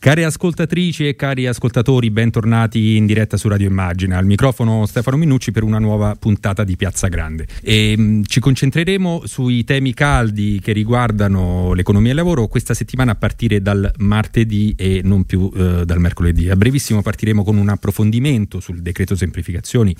Care ascoltatrici e cari ascoltatori, bentornati in diretta su Radio Immagina. Al microfono Stefano Minucci per una nuova puntata di Piazza Grande. E, mh, mm, ci concentreremo sui temi caldi che riguardano l'economia e il lavoro questa settimana a partire dal martedì e non più eh, dal mercoledì. A brevissimo partiremo con un approfondimento sul decreto semplificazioni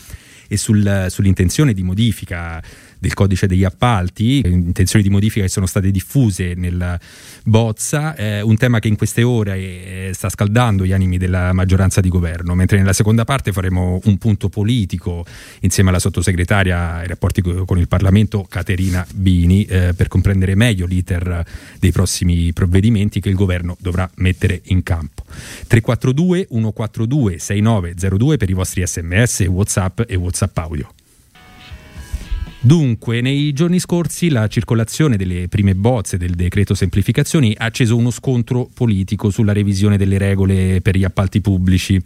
e sul, sull'intenzione di modifica del codice degli appalti, intenzioni di modifica che sono state diffuse nella bozza, eh, un tema che in queste ore eh, sta scaldando gli animi della maggioranza di governo, mentre nella seconda parte faremo un punto politico insieme alla sottosegretaria ai rapporti con il Parlamento Caterina Bini eh, per comprendere meglio l'iter dei prossimi provvedimenti che il governo dovrà mettere in campo. 342 142 6902 per i vostri sms, whatsapp e whatsapp audio. Dunque, nei giorni scorsi la circolazione delle prime bozze del decreto semplificazioni ha acceso uno scontro politico sulla revisione delle regole per gli appalti pubblici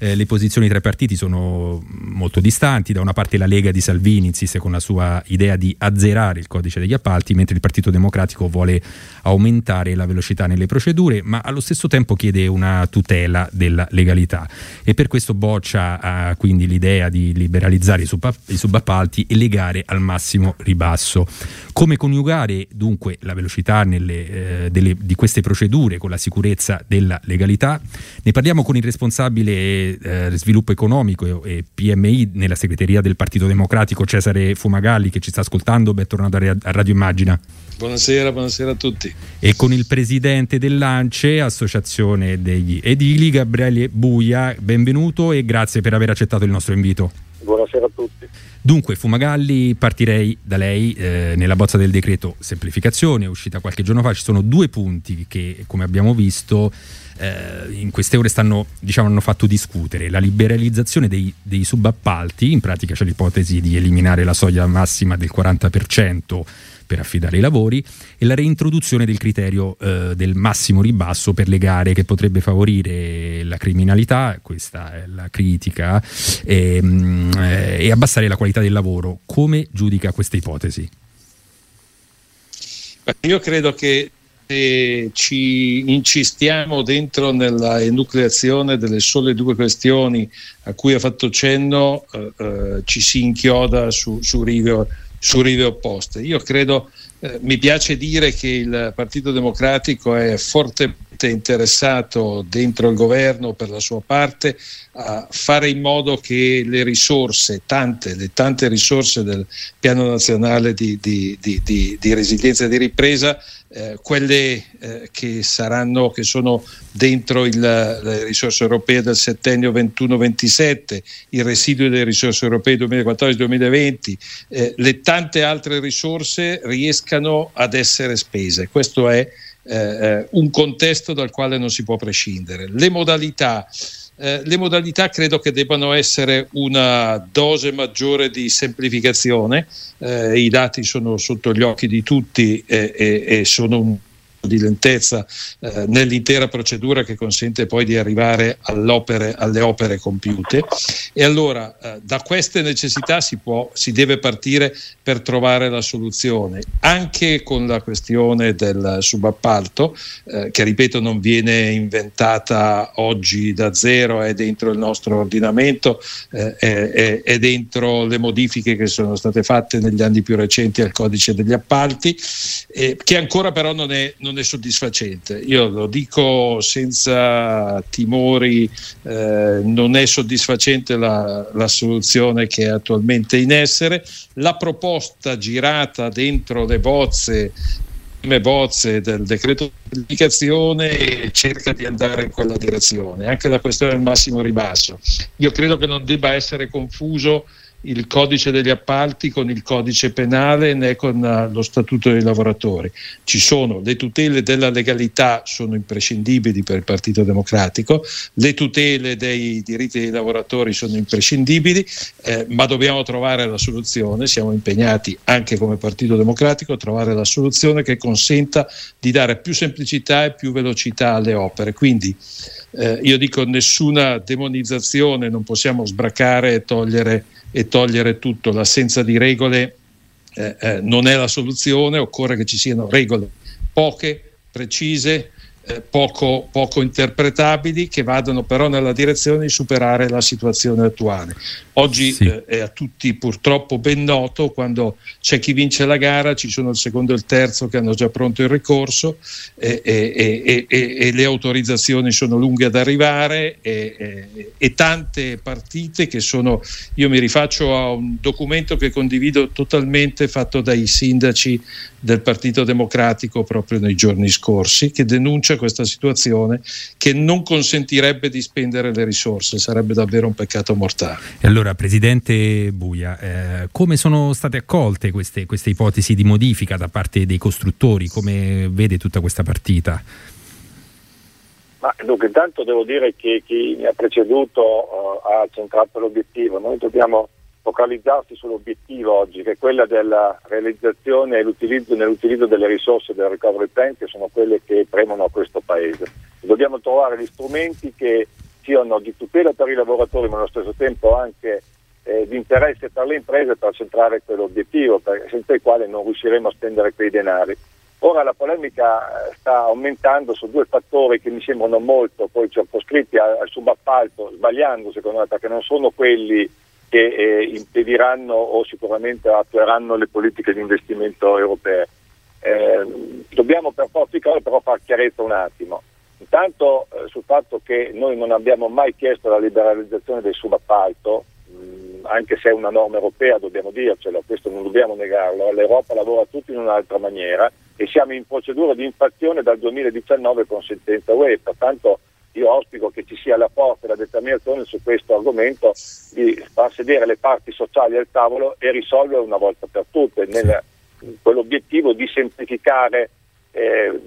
eh, le posizioni tra i partiti sono molto distanti, da una parte la Lega di Salvini insiste con la sua idea di azzerare il codice degli appalti, mentre il Partito Democratico vuole aumentare la velocità nelle procedure, ma allo stesso tempo chiede una tutela della legalità e per questo boccia eh, quindi l'idea di liberalizzare i, sub- i subappalti e legare al massimo ribasso. Come coniugare dunque la velocità nelle, eh, delle, di queste procedure con la sicurezza della legalità? Ne parliamo con il responsabile eh, sviluppo economico e, PMI nella segreteria del Partito Democratico Cesare Fumagalli che ci sta ascoltando, bentornato a Radio Immagina. Buonasera, buonasera a tutti. E con il presidente dell'ANCE, Associazione degli Edili, Gabriele Buia, benvenuto e grazie per aver accettato il nostro invito. Buonasera a tutti. Dunque, Fumagalli, partirei da lei. Eh, nella bozza del decreto semplificazione, uscita qualche giorno fa, ci sono due punti che, come abbiamo visto, eh, in queste ore stanno, diciamo, hanno fatto discutere la liberalizzazione dei, dei subappalti, in pratica c'è l'ipotesi di eliminare la soglia massima del 40% per affidare i lavori e la reintroduzione del criterio eh, del massimo ribasso per le gare che potrebbe favorire la criminalità, questa è la critica, e, mm, eh, e abbassare la qualità del lavoro. Come giudica questa ipotesi? Io credo che se ci incistiamo dentro nella enucleazione delle sole due questioni a cui ha fatto cenno, eh, eh, ci si inchioda su, su, rive, su rive opposte. Io credo, eh, mi piace dire che il Partito Democratico è fortemente interessato dentro il governo per la sua parte a fare in modo che le risorse, tante, le tante risorse del Piano Nazionale di, di, di, di resilienza e di ripresa, eh, quelle eh, che saranno che sono dentro il, le risorse europee del settennio 21-27, il residuo delle risorse europee 2014-2020, eh, le tante altre risorse riescano ad essere spese. Questo è eh, eh, un contesto dal quale non si può prescindere. Le modalità eh, le modalità credo che debbano essere una dose maggiore di semplificazione, eh, i dati sono sotto gli occhi di tutti e, e, e sono un di lentezza eh, nell'intera procedura che consente poi di arrivare alle opere compiute. E allora eh, da queste necessità si, può, si deve partire per trovare la soluzione. Anche con la questione del subappalto eh, che ripeto non viene inventata oggi da zero è dentro il nostro ordinamento eh, è, è, dentro le modifiche che sono state fatte negli anni più recenti al codice degli appalti che ancora però non è, non non è soddisfacente. Io lo dico senza timori, eh, non è soddisfacente la, la, soluzione che è attualmente in essere. La proposta girata dentro le bozze prime bozze del decreto di pubblicazione cerca di andare in quella direzione, anche la questione del massimo ribasso. Io credo che non debba essere confuso il codice degli appalti con il codice penale né con uh, lo statuto dei lavoratori. Ci sono le tutele della legalità sono imprescindibili per il Partito Democratico, le tutele dei diritti dei lavoratori sono imprescindibili, eh, ma dobbiamo trovare la soluzione, siamo impegnati anche come Partito Democratico a trovare la soluzione che consenta di dare più semplicità e più velocità alle opere. Quindi eh, io dico nessuna demonizzazione, non possiamo sbracare e togliere e togliere tutto. L'assenza di regole eh, eh, non è la soluzione, occorre che ci siano regole poche, precise, eh, poco, poco, interpretabili che vadano però nella direzione di superare la situazione attuale. Oggi sì. eh, è a tutti purtroppo ben noto quando c'è chi vince la gara, ci sono il secondo e il terzo che hanno già pronto il ricorso e, e, le autorizzazioni sono lunghe ad arrivare e, tante partite che sono, io mi rifaccio a un documento che condivido totalmente fatto dai sindaci del Partito Democratico proprio nei giorni scorsi che denuncia questa situazione che non consentirebbe di spendere le risorse, sarebbe davvero un peccato mortale. E allora, Presidente Buia, eh, come sono state accolte queste, queste ipotesi di modifica da parte dei costruttori? Come vede tutta questa partita? Ma dunque, intanto devo dire che chi mi ha preceduto uh, ha centrato l'obiettivo. Noi dobbiamo focalizzarsi sull'obiettivo oggi, che è quella della realizzazione e l'utilizzo, nell'utilizzo delle risorse del recovery plan, che sono quelle che premono a questo Paese. Dobbiamo trovare gli strumenti che siano di tutela per i lavoratori, ma allo stesso tempo anche eh, di interesse per le imprese per centrare quell'obiettivo, senza il quale non riusciremo a spendere quei denari. Ora la polemica eh, sta aumentando su due fattori che mi sembrano molto poi circoscritti al subappalto, sbagliando secondo me, perché non sono quelli che eh, impediranno o sicuramente attueranno le politiche di investimento europee. Eh, dobbiamo per forza di cose però far chiarezza un attimo. Intanto eh, sul fatto che noi non abbiamo mai chiesto la liberalizzazione del subappalto, mh, anche se è una norma europea dobbiamo dircelo, questo non dobbiamo negarlo, l'Europa lavora tutto in un'altra maniera e siamo in procedura di infrazione dal 2019 con sentenza UE, pertanto io auspico che ci sia la forza e la determinazione su questo argomento di far sedere le parti sociali al tavolo e risolvere una volta per tutte nel, quell'obiettivo di semplificare eh,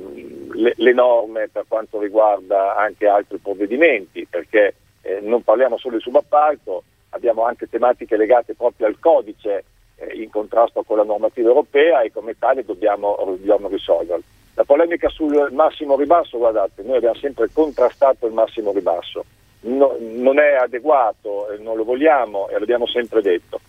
le, le, norme per quanto riguarda anche altri provvedimenti, perché eh, non parliamo solo di subappalto, abbiamo anche tematiche legate proprio al codice eh, in contrasto con la normativa europea e come tale dobbiamo, dobbiamo risolverlo. La polemica sul massimo ribasso, guardate, noi abbiamo sempre contrastato il massimo ribasso, no, non è adeguato, non lo vogliamo e l'abbiamo sempre detto.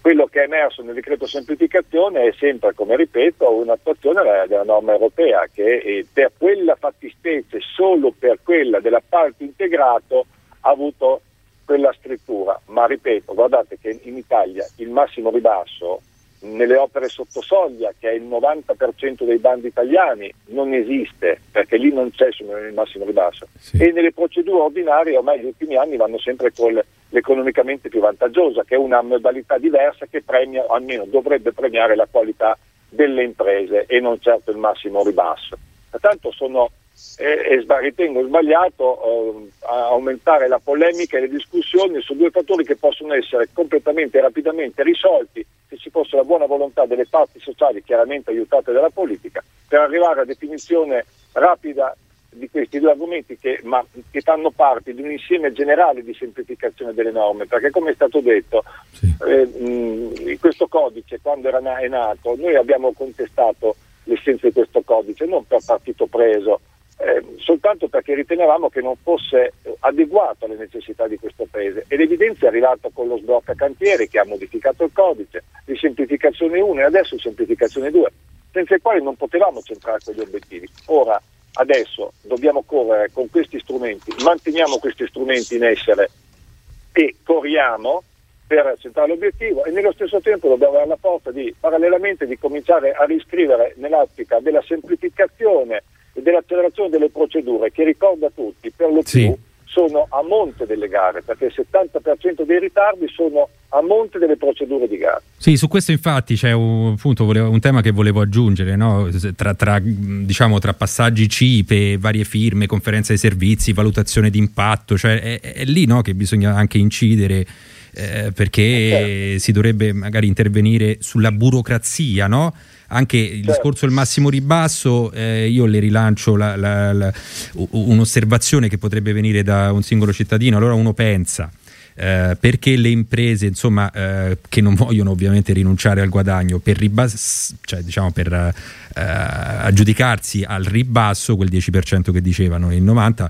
Quello che è emerso nel decreto semplificazione è sempre, come ripeto, un'attuazione della norma europea che per quella fattispecie, solo per quella dell'appalto integrato, ha avuto quella scrittura. Ma ripeto, guardate che in Italia il massimo ribasso nelle opere sotto soglia, che è il 90% dei bandi italiani, non esiste, perché lì non c'è il massimo ribasso. Sì. E nelle procedure ordinarie ormai gli ultimi anni vanno sempre con l'economicamente più vantaggiosa, che è una modalità diversa che premia, o almeno dovrebbe premiare la qualità delle imprese e non certo il massimo ribasso. Pertanto sono, eh, ritengo sbagliato eh, aumentare la polemica e le discussioni su due fattori che possono essere completamente e rapidamente risolti se ci fosse la buona volontà delle parti sociali, chiaramente aiutate dalla politica, per arrivare a definizione rapida di questi due argomenti che, ma, che fanno parte di un insieme generale di semplificazione delle norme, perché come è stato detto, sì. eh, mh, questo codice quando era na- è nato, noi abbiamo contestato l'essenza di questo codice, non per partito preso, eh, soltanto perché ritenevamo che non fosse adeguato alle necessità di questo Paese e l'evidenza è arrivata con lo sblocca cantieri che ha modificato il codice, di semplificazione 1 e adesso semplificazione 2, senza i quali non potevamo centrare quegli obiettivi. Ora, adesso dobbiamo correre con questi strumenti, manteniamo questi strumenti in essere e corriamo per centrare l'obiettivo e nello stesso tempo dobbiamo avere la forza di parallelamente di cominciare a riscrivere nell'ottica della semplificazione e dell'accelerazione delle procedure che ricorda tutti per lo sì. più sono a monte delle gare, perché il 70% dei ritardi sono a monte delle procedure di gara. Sì, su questo infatti c'è un, appunto, un tema che volevo aggiungere, no? tra, tra, diciamo, tra, passaggi CIPE, varie firme, conferenze dei servizi, valutazione di impatto, cioè è, è lì no, che bisogna anche incidere. Eh, perché certo. si dovrebbe magari intervenire sulla burocrazia, no? Anche il certo. discorso del massimo ribasso, eh, io le rilancio la, la, la, un'osservazione che potrebbe venire da un singolo cittadino, allora uno pensa. Eh, perché le imprese insomma, eh, che non vogliono ovviamente rinunciare al guadagno per, ribas- cioè, diciamo, per eh, aggiudicarsi al ribasso quel 10% che dicevano il 90%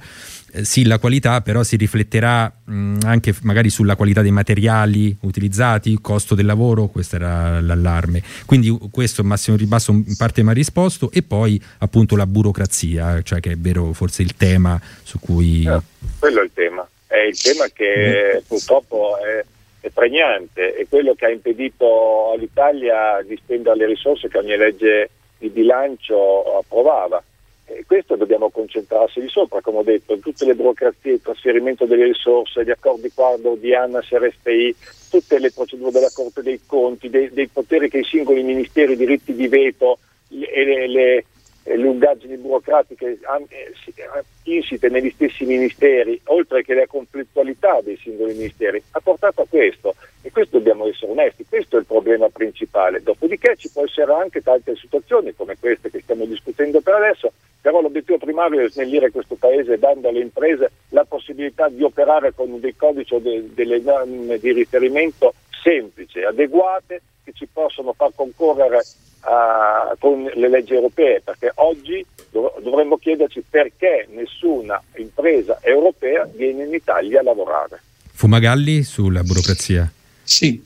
eh, sì la qualità, però si rifletterà mh, anche magari sulla qualità dei materiali utilizzati, costo del lavoro, questo era l'allarme. Quindi questo Massimo Ribasso in parte mi ha risposto e poi appunto la burocrazia, cioè che è vero forse il tema su cui... Eh, quello è il tema, è il tema che purtroppo è, è pregnante, è quello che ha impedito all'Italia di spendere le risorse che ogni legge di bilancio approvava. E questo dobbiamo concentrarsi di sopra, come ho detto, tutte le burocrazie, il trasferimento delle risorse, gli accordi quadro di ANAS e RFI, tutte le procedure della Corte dei Conti, dei, dei poteri che i singoli ministeri, i diritti di veto e le, le lungaggini burocratiche eh, insite negli stessi ministeri, oltre che la conflittualità dei singoli ministeri, ha portato a questo e questo dobbiamo essere onesti, questo è il problema principale. Dopodiché ci può essere anche tante situazioni come queste che stiamo discutendo per adesso, però l'obiettivo primario è snellire questo paese dando alle imprese la possibilità di operare con dei codici o de- delle norme di riferimento semplici, adeguate, che ci possono far concorrere uh, con le leggi europee, perché oggi dov- dovremmo chiederci perché nessuna impresa europea viene in Italia a lavorare. Fumagalli sulla burocrazia. Sì,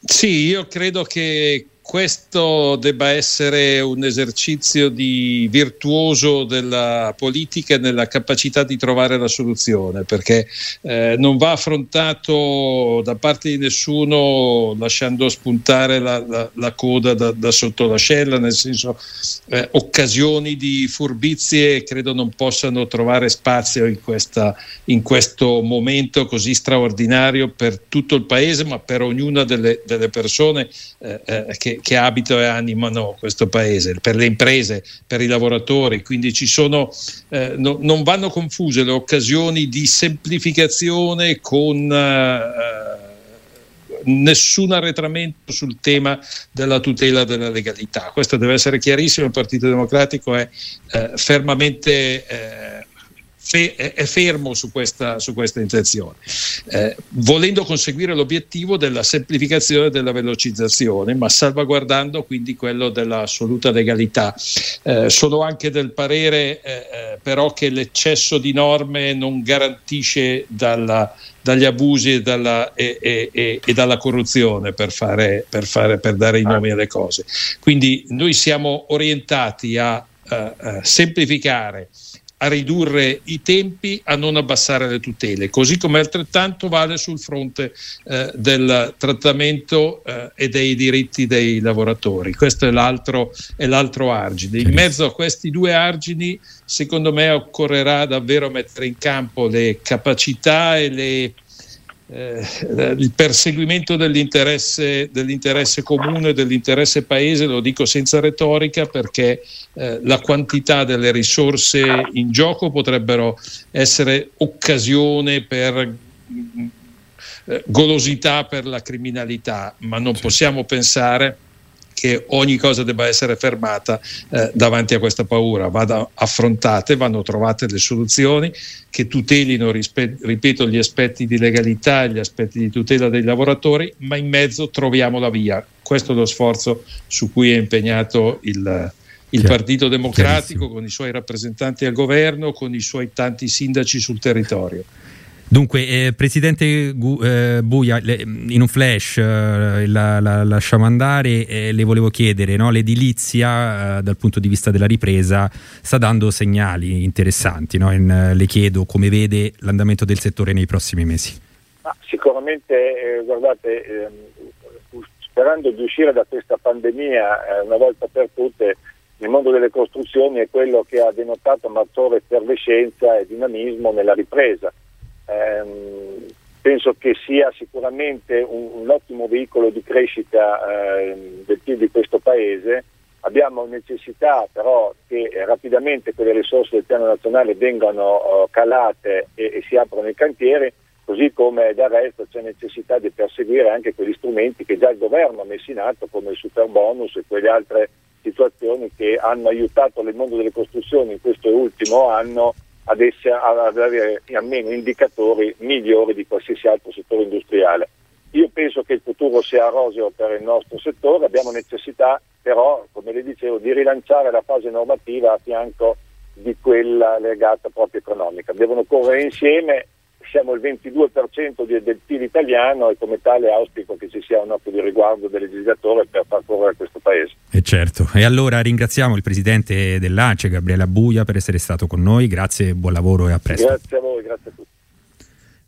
sì io credo che questo debba essere un esercizio di virtuoso della politica e nella capacità di trovare la soluzione, perché eh, non va affrontato da parte di nessuno lasciando spuntare la, la, la coda da, da, sotto l'ascella, nel senso eh, occasioni di furbizie credo non possano trovare spazio in, questa, in, questo momento così straordinario per tutto il paese, ma per ognuna delle, delle persone eh, eh che che, abitano e animano questo paese, per le imprese, per i lavoratori, quindi ci sono, eh, no, non vanno confuse le occasioni di semplificazione con eh, nessun arretramento sul tema della tutela della legalità. Questo deve essere chiarissimo, il Partito Democratico è eh, fermamente eh, è fermo su questa, su questa intenzione, eh, volendo conseguire l'obiettivo della semplificazione e della velocizzazione, ma salvaguardando quindi quello dell'assoluta legalità. Eh, sono anche del parere eh, eh però che l'eccesso di norme non garantisce dalla, dagli abusi e dalla, e, e, e dalla corruzione per, fare, per, fare, per dare i nomi alle cose. Quindi noi siamo orientati a, a, a semplificare a ridurre i tempi, a non abbassare le tutele, così come altrettanto vale sul fronte eh, del trattamento eh, e dei diritti dei lavoratori. Questo è l'altro, è l'altro argine. In mezzo a questi due argini, secondo me, occorrerà davvero mettere in campo le capacità e le eh, il perseguimento dell'interesse, dell'interesse, comune, dell'interesse paese, lo dico senza retorica perché eh, la quantità delle risorse in gioco potrebbero essere occasione per eh, golosità per la criminalità, ma non possiamo pensare che ogni cosa debba essere fermata eh, davanti a questa paura, vada affrontate, vanno trovate le soluzioni che tutelino, rispe- ripeto, gli aspetti di legalità, gli aspetti di tutela dei lavoratori, ma in mezzo troviamo la via. Questo è lo sforzo su cui è impegnato il, il Partito Democratico con i suoi rappresentanti al governo, con i suoi tanti sindaci sul territorio. Dunque, eh, Presidente Gu, eh, Buia, le, in un flash eh, la, la, lasciamo andare, eh, le volevo chiedere, no? l'edilizia eh, dal punto di vista della ripresa sta dando segnali interessanti, no? In, eh, le chiedo come vede l'andamento del settore nei prossimi mesi. Ah, sicuramente, guardate, ehm, sperando di uscire da questa pandemia una volta per tutte, il mondo delle costruzioni è quello che ha denotato maggiore effervescenza e dinamismo nella ripresa ehm, penso che sia sicuramente un, un ottimo veicolo di crescita eh, del PIL di questo Paese. Abbiamo necessità però che rapidamente quelle risorse del piano nazionale vengano uh, calate e, e si aprono i cantieri, così come del resto c'è necessità di perseguire anche quegli strumenti che già il governo ha messo in atto come il super bonus e quelle altre situazioni che hanno aiutato il mondo delle costruzioni in questo ultimo anno ad, esse, ad avere almeno indicatori migliori di qualsiasi altro settore industriale. Io penso che il futuro sia roseo per il nostro settore, abbiamo necessità però, come le dicevo, di rilanciare la fase normativa a fianco di quella legata proprio economica. Devono correre insieme, siamo il 22% del PIL italiano e come tale auspico che ci sia un occhio di riguardo del legislatore per far correre questo Paese. E certo, e allora ringraziamo il Presidente dell'ACE, Gabriela Buia, per essere stato con noi, grazie, buon lavoro e a presto. Grazie a voi, grazie a tutti.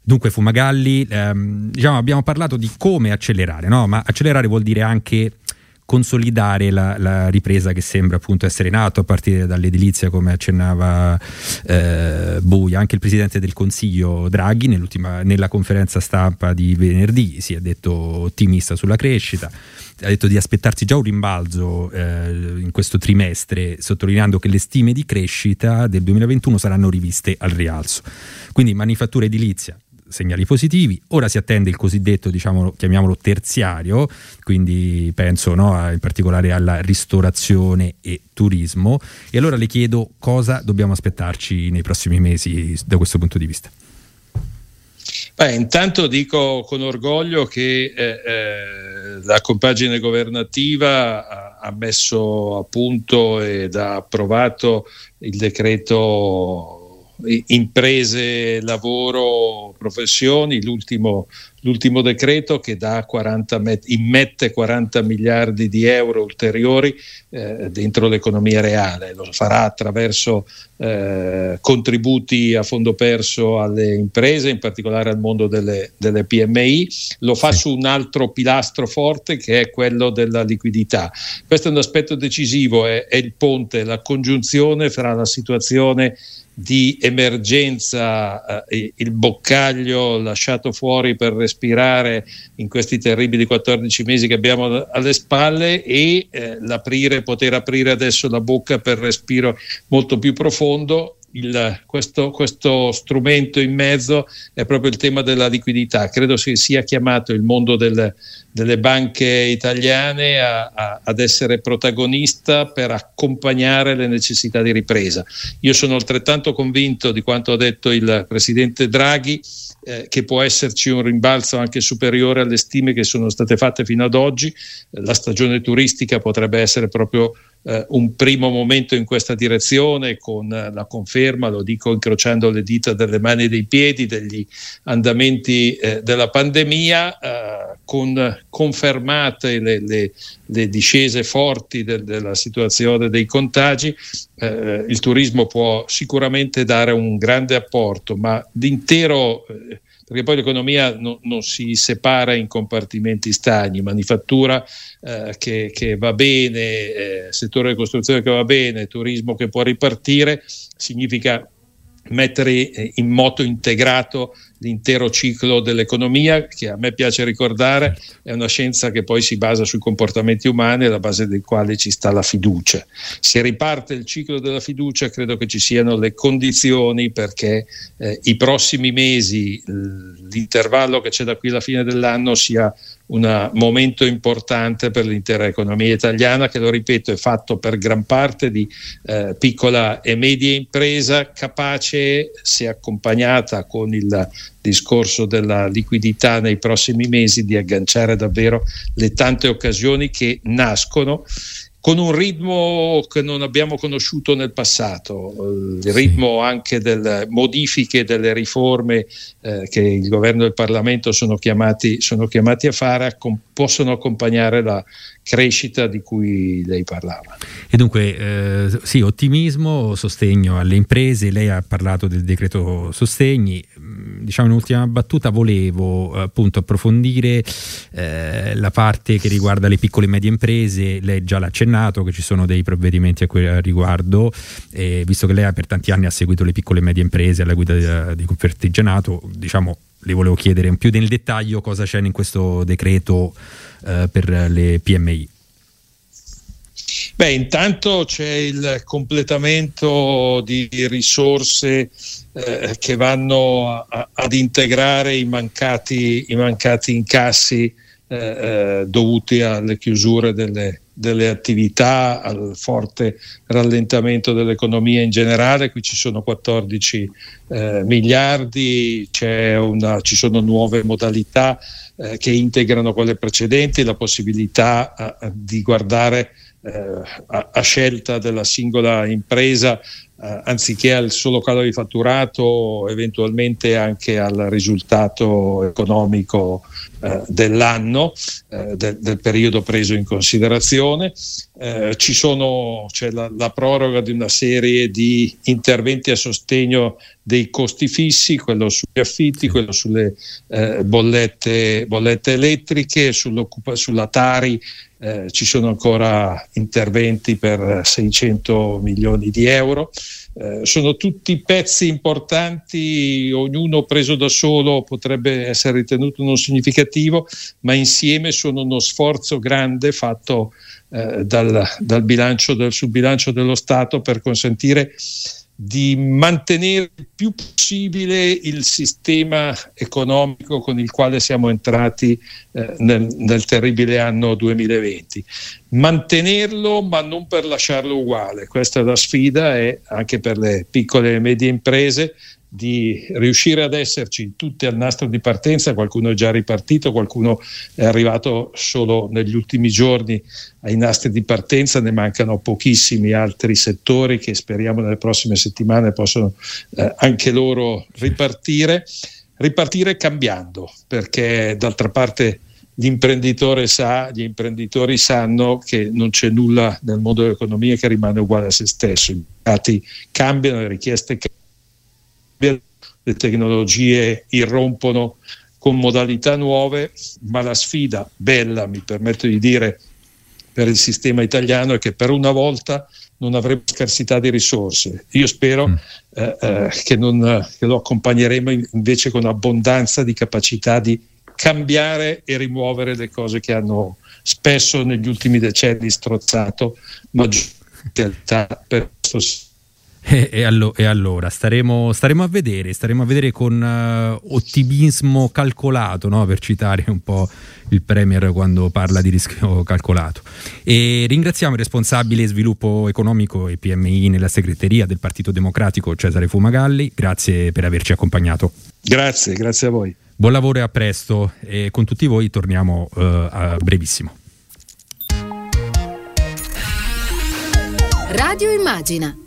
Dunque Fumagalli, ehm, diciamo, abbiamo parlato di come accelerare, no? ma accelerare vuol dire anche consolidare la, la, ripresa che sembra appunto essere in a partire dall'edilizia come accennava eh, Buia. Anche il Presidente del Consiglio Draghi nella conferenza stampa di venerdì si è detto ottimista sulla crescita, ha detto di aspettarsi già un rimbalzo eh, in questo trimestre, sottolineando che le stime di crescita del 2021 saranno riviste al rialzo. Quindi manifattura edilizia, segnali positivi. Ora si attende il cosiddetto, diciamo, chiamiamolo terziario, quindi penso no, in particolare alla ristorazione e turismo. E allora le chiedo cosa dobbiamo aspettarci nei prossimi mesi da questo punto di vista. Beh, intanto dico con orgoglio che eh, eh, la compagine governativa ha, ha messo a punto ed ha approvato il decreto imprese, lavoro, professioni, l'ultimo, l'ultimo decreto che 40, immette 40 miliardi di euro ulteriori eh, dentro l'economia reale, lo farà attraverso eh, contributi a fondo perso alle imprese, in particolare al mondo delle, delle PMI, lo fa su un altro pilastro forte che è quello della liquidità. Questo è un aspetto decisivo, è, è il ponte, la congiunzione fra la situazione di emergenza, eh, il boccaglio lasciato fuori per respirare in questi terribili 14 mesi che abbiamo alle spalle e eh, l'aprire, poter aprire adesso la bocca per respiro molto più profondo il, questo, questo, strumento in mezzo è proprio il tema della liquidità. Credo si sia chiamato il mondo del, delle banche italiane a, a, ad essere protagonista per accompagnare le necessità di ripresa. Io sono altrettanto convinto di quanto ha detto il Presidente Draghi eh, che può esserci un rimbalzo anche superiore alle stime che sono state fatte fino ad oggi. La stagione turistica potrebbe essere proprio eh, un primo momento in questa direzione con la conferma, lo dico incrociando le dita delle mani e dei piedi, degli andamenti eh, della pandemia, eh, con confermate le, le, le discese forti del, della situazione dei contagi, eh, il turismo può sicuramente dare un grande apporto, ma l'intero eh, perché poi l'economia no, non si separa in compartimenti stagni, manifattura eh, che, che, va bene, eh, settore della costruzione che va bene, turismo che può ripartire, significa mettere eh, in moto integrato l'intero ciclo dell'economia, che a me piace ricordare è una scienza che poi si basa sui comportamenti umani, alla base del quale ci sta la fiducia. Se riparte il ciclo della fiducia, credo che ci siano le condizioni perché eh, i prossimi mesi, l'intervallo che c'è da qui alla fine dell'anno, sia un momento importante per l'intera economia italiana che, lo ripeto, è fatto per gran parte di eh, piccola e media impresa capace, se accompagnata con il discorso della liquidità nei prossimi mesi, di agganciare davvero le tante occasioni che nascono con un ritmo che non abbiamo conosciuto nel passato, il ritmo anche delle modifiche delle riforme eh, che il governo e il Parlamento sono chiamati, sono chiamati a fare, possono accompagnare la crescita di cui lei parlava. E dunque, eh, sì, ottimismo, sostegno alle imprese, lei ha parlato del decreto sostegni, mm, diciamo in ultima battuta volevo appunto approfondire eh, la parte che riguarda le piccole e medie imprese, lei già l'ha accennato che ci sono dei provvedimenti a quel riguardo, eh, visto che lei per tanti anni ha seguito le piccole e medie imprese alla guida di, Confertigianato, diciamo le volevo chiedere più nel dettaglio cosa c'è in questo decreto eh, per le PMI. Beh, intanto c'è il completamento di risorse eh, che vanno a, ad integrare i mancati, i mancati incassi eh, eh dovuti alle chiusure delle, delle attività, al forte rallentamento dell'economia in generale, qui ci sono 14 eh, miliardi, una, ci sono nuove modalità eh, che integrano quelle precedenti, la possibilità eh, di guardare a, a, scelta della singola impresa eh, anziché al solo calo di fatturato, eventualmente anche al risultato economico eh, dell'anno, eh, del, del, periodo preso in considerazione. Eh, ci sono, c'è la, la, proroga di una serie di interventi a sostegno dei costi fissi, quello sugli affitti, quello sulle eh, bollette, bollette, elettriche, sulla Tari ci sono ancora interventi per 600 milioni di euro. Eh, sono tutti pezzi importanti, ognuno preso da solo potrebbe essere ritenuto non significativo, ma insieme sono uno sforzo grande fatto eh, dal, dal bilancio, del, sul bilancio dello Stato per consentire di mantenere il più possibile il sistema economico con il quale siamo entrati eh, nel, nel, terribile anno 2020. Mantenerlo ma non per lasciarlo uguale, questa è la sfida e anche per le piccole e medie imprese di riuscire ad esserci tutti al nastro di partenza, qualcuno è già ripartito, qualcuno è arrivato solo negli ultimi giorni ai nastri di partenza, ne mancano pochissimi altri settori che speriamo nelle prossime settimane possano eh, anche loro ripartire, ripartire cambiando, perché d'altra parte l'imprenditore sa, gli imprenditori sanno che non c'è nulla nel mondo dell'economia che rimane uguale a se stesso, i mercati cambiano, le richieste cambiano le tecnologie irrompono con modalità nuove, ma la sfida bella, mi permetto di dire, per il sistema italiano è che per una volta non avremo scarsità di risorse. Io spero mm. eh, eh, che, non, che, lo accompagneremo invece con abbondanza di capacità di cambiare e rimuovere le cose che hanno spesso negli ultimi decenni strozzato maggior realtà per questo e, e, allo, e allora staremo, staremo, a vedere, staremo a vedere con uh, ottimismo calcolato, no? per citare un po' il Premier quando parla di rischio calcolato. E ringraziamo il responsabile sviluppo economico e PMI nella segreteria del Partito Democratico Cesare Fumagalli, grazie per averci accompagnato. Grazie, grazie a voi. Buon lavoro e a presto e con tutti voi torniamo uh, a brevissimo. Radio Immagina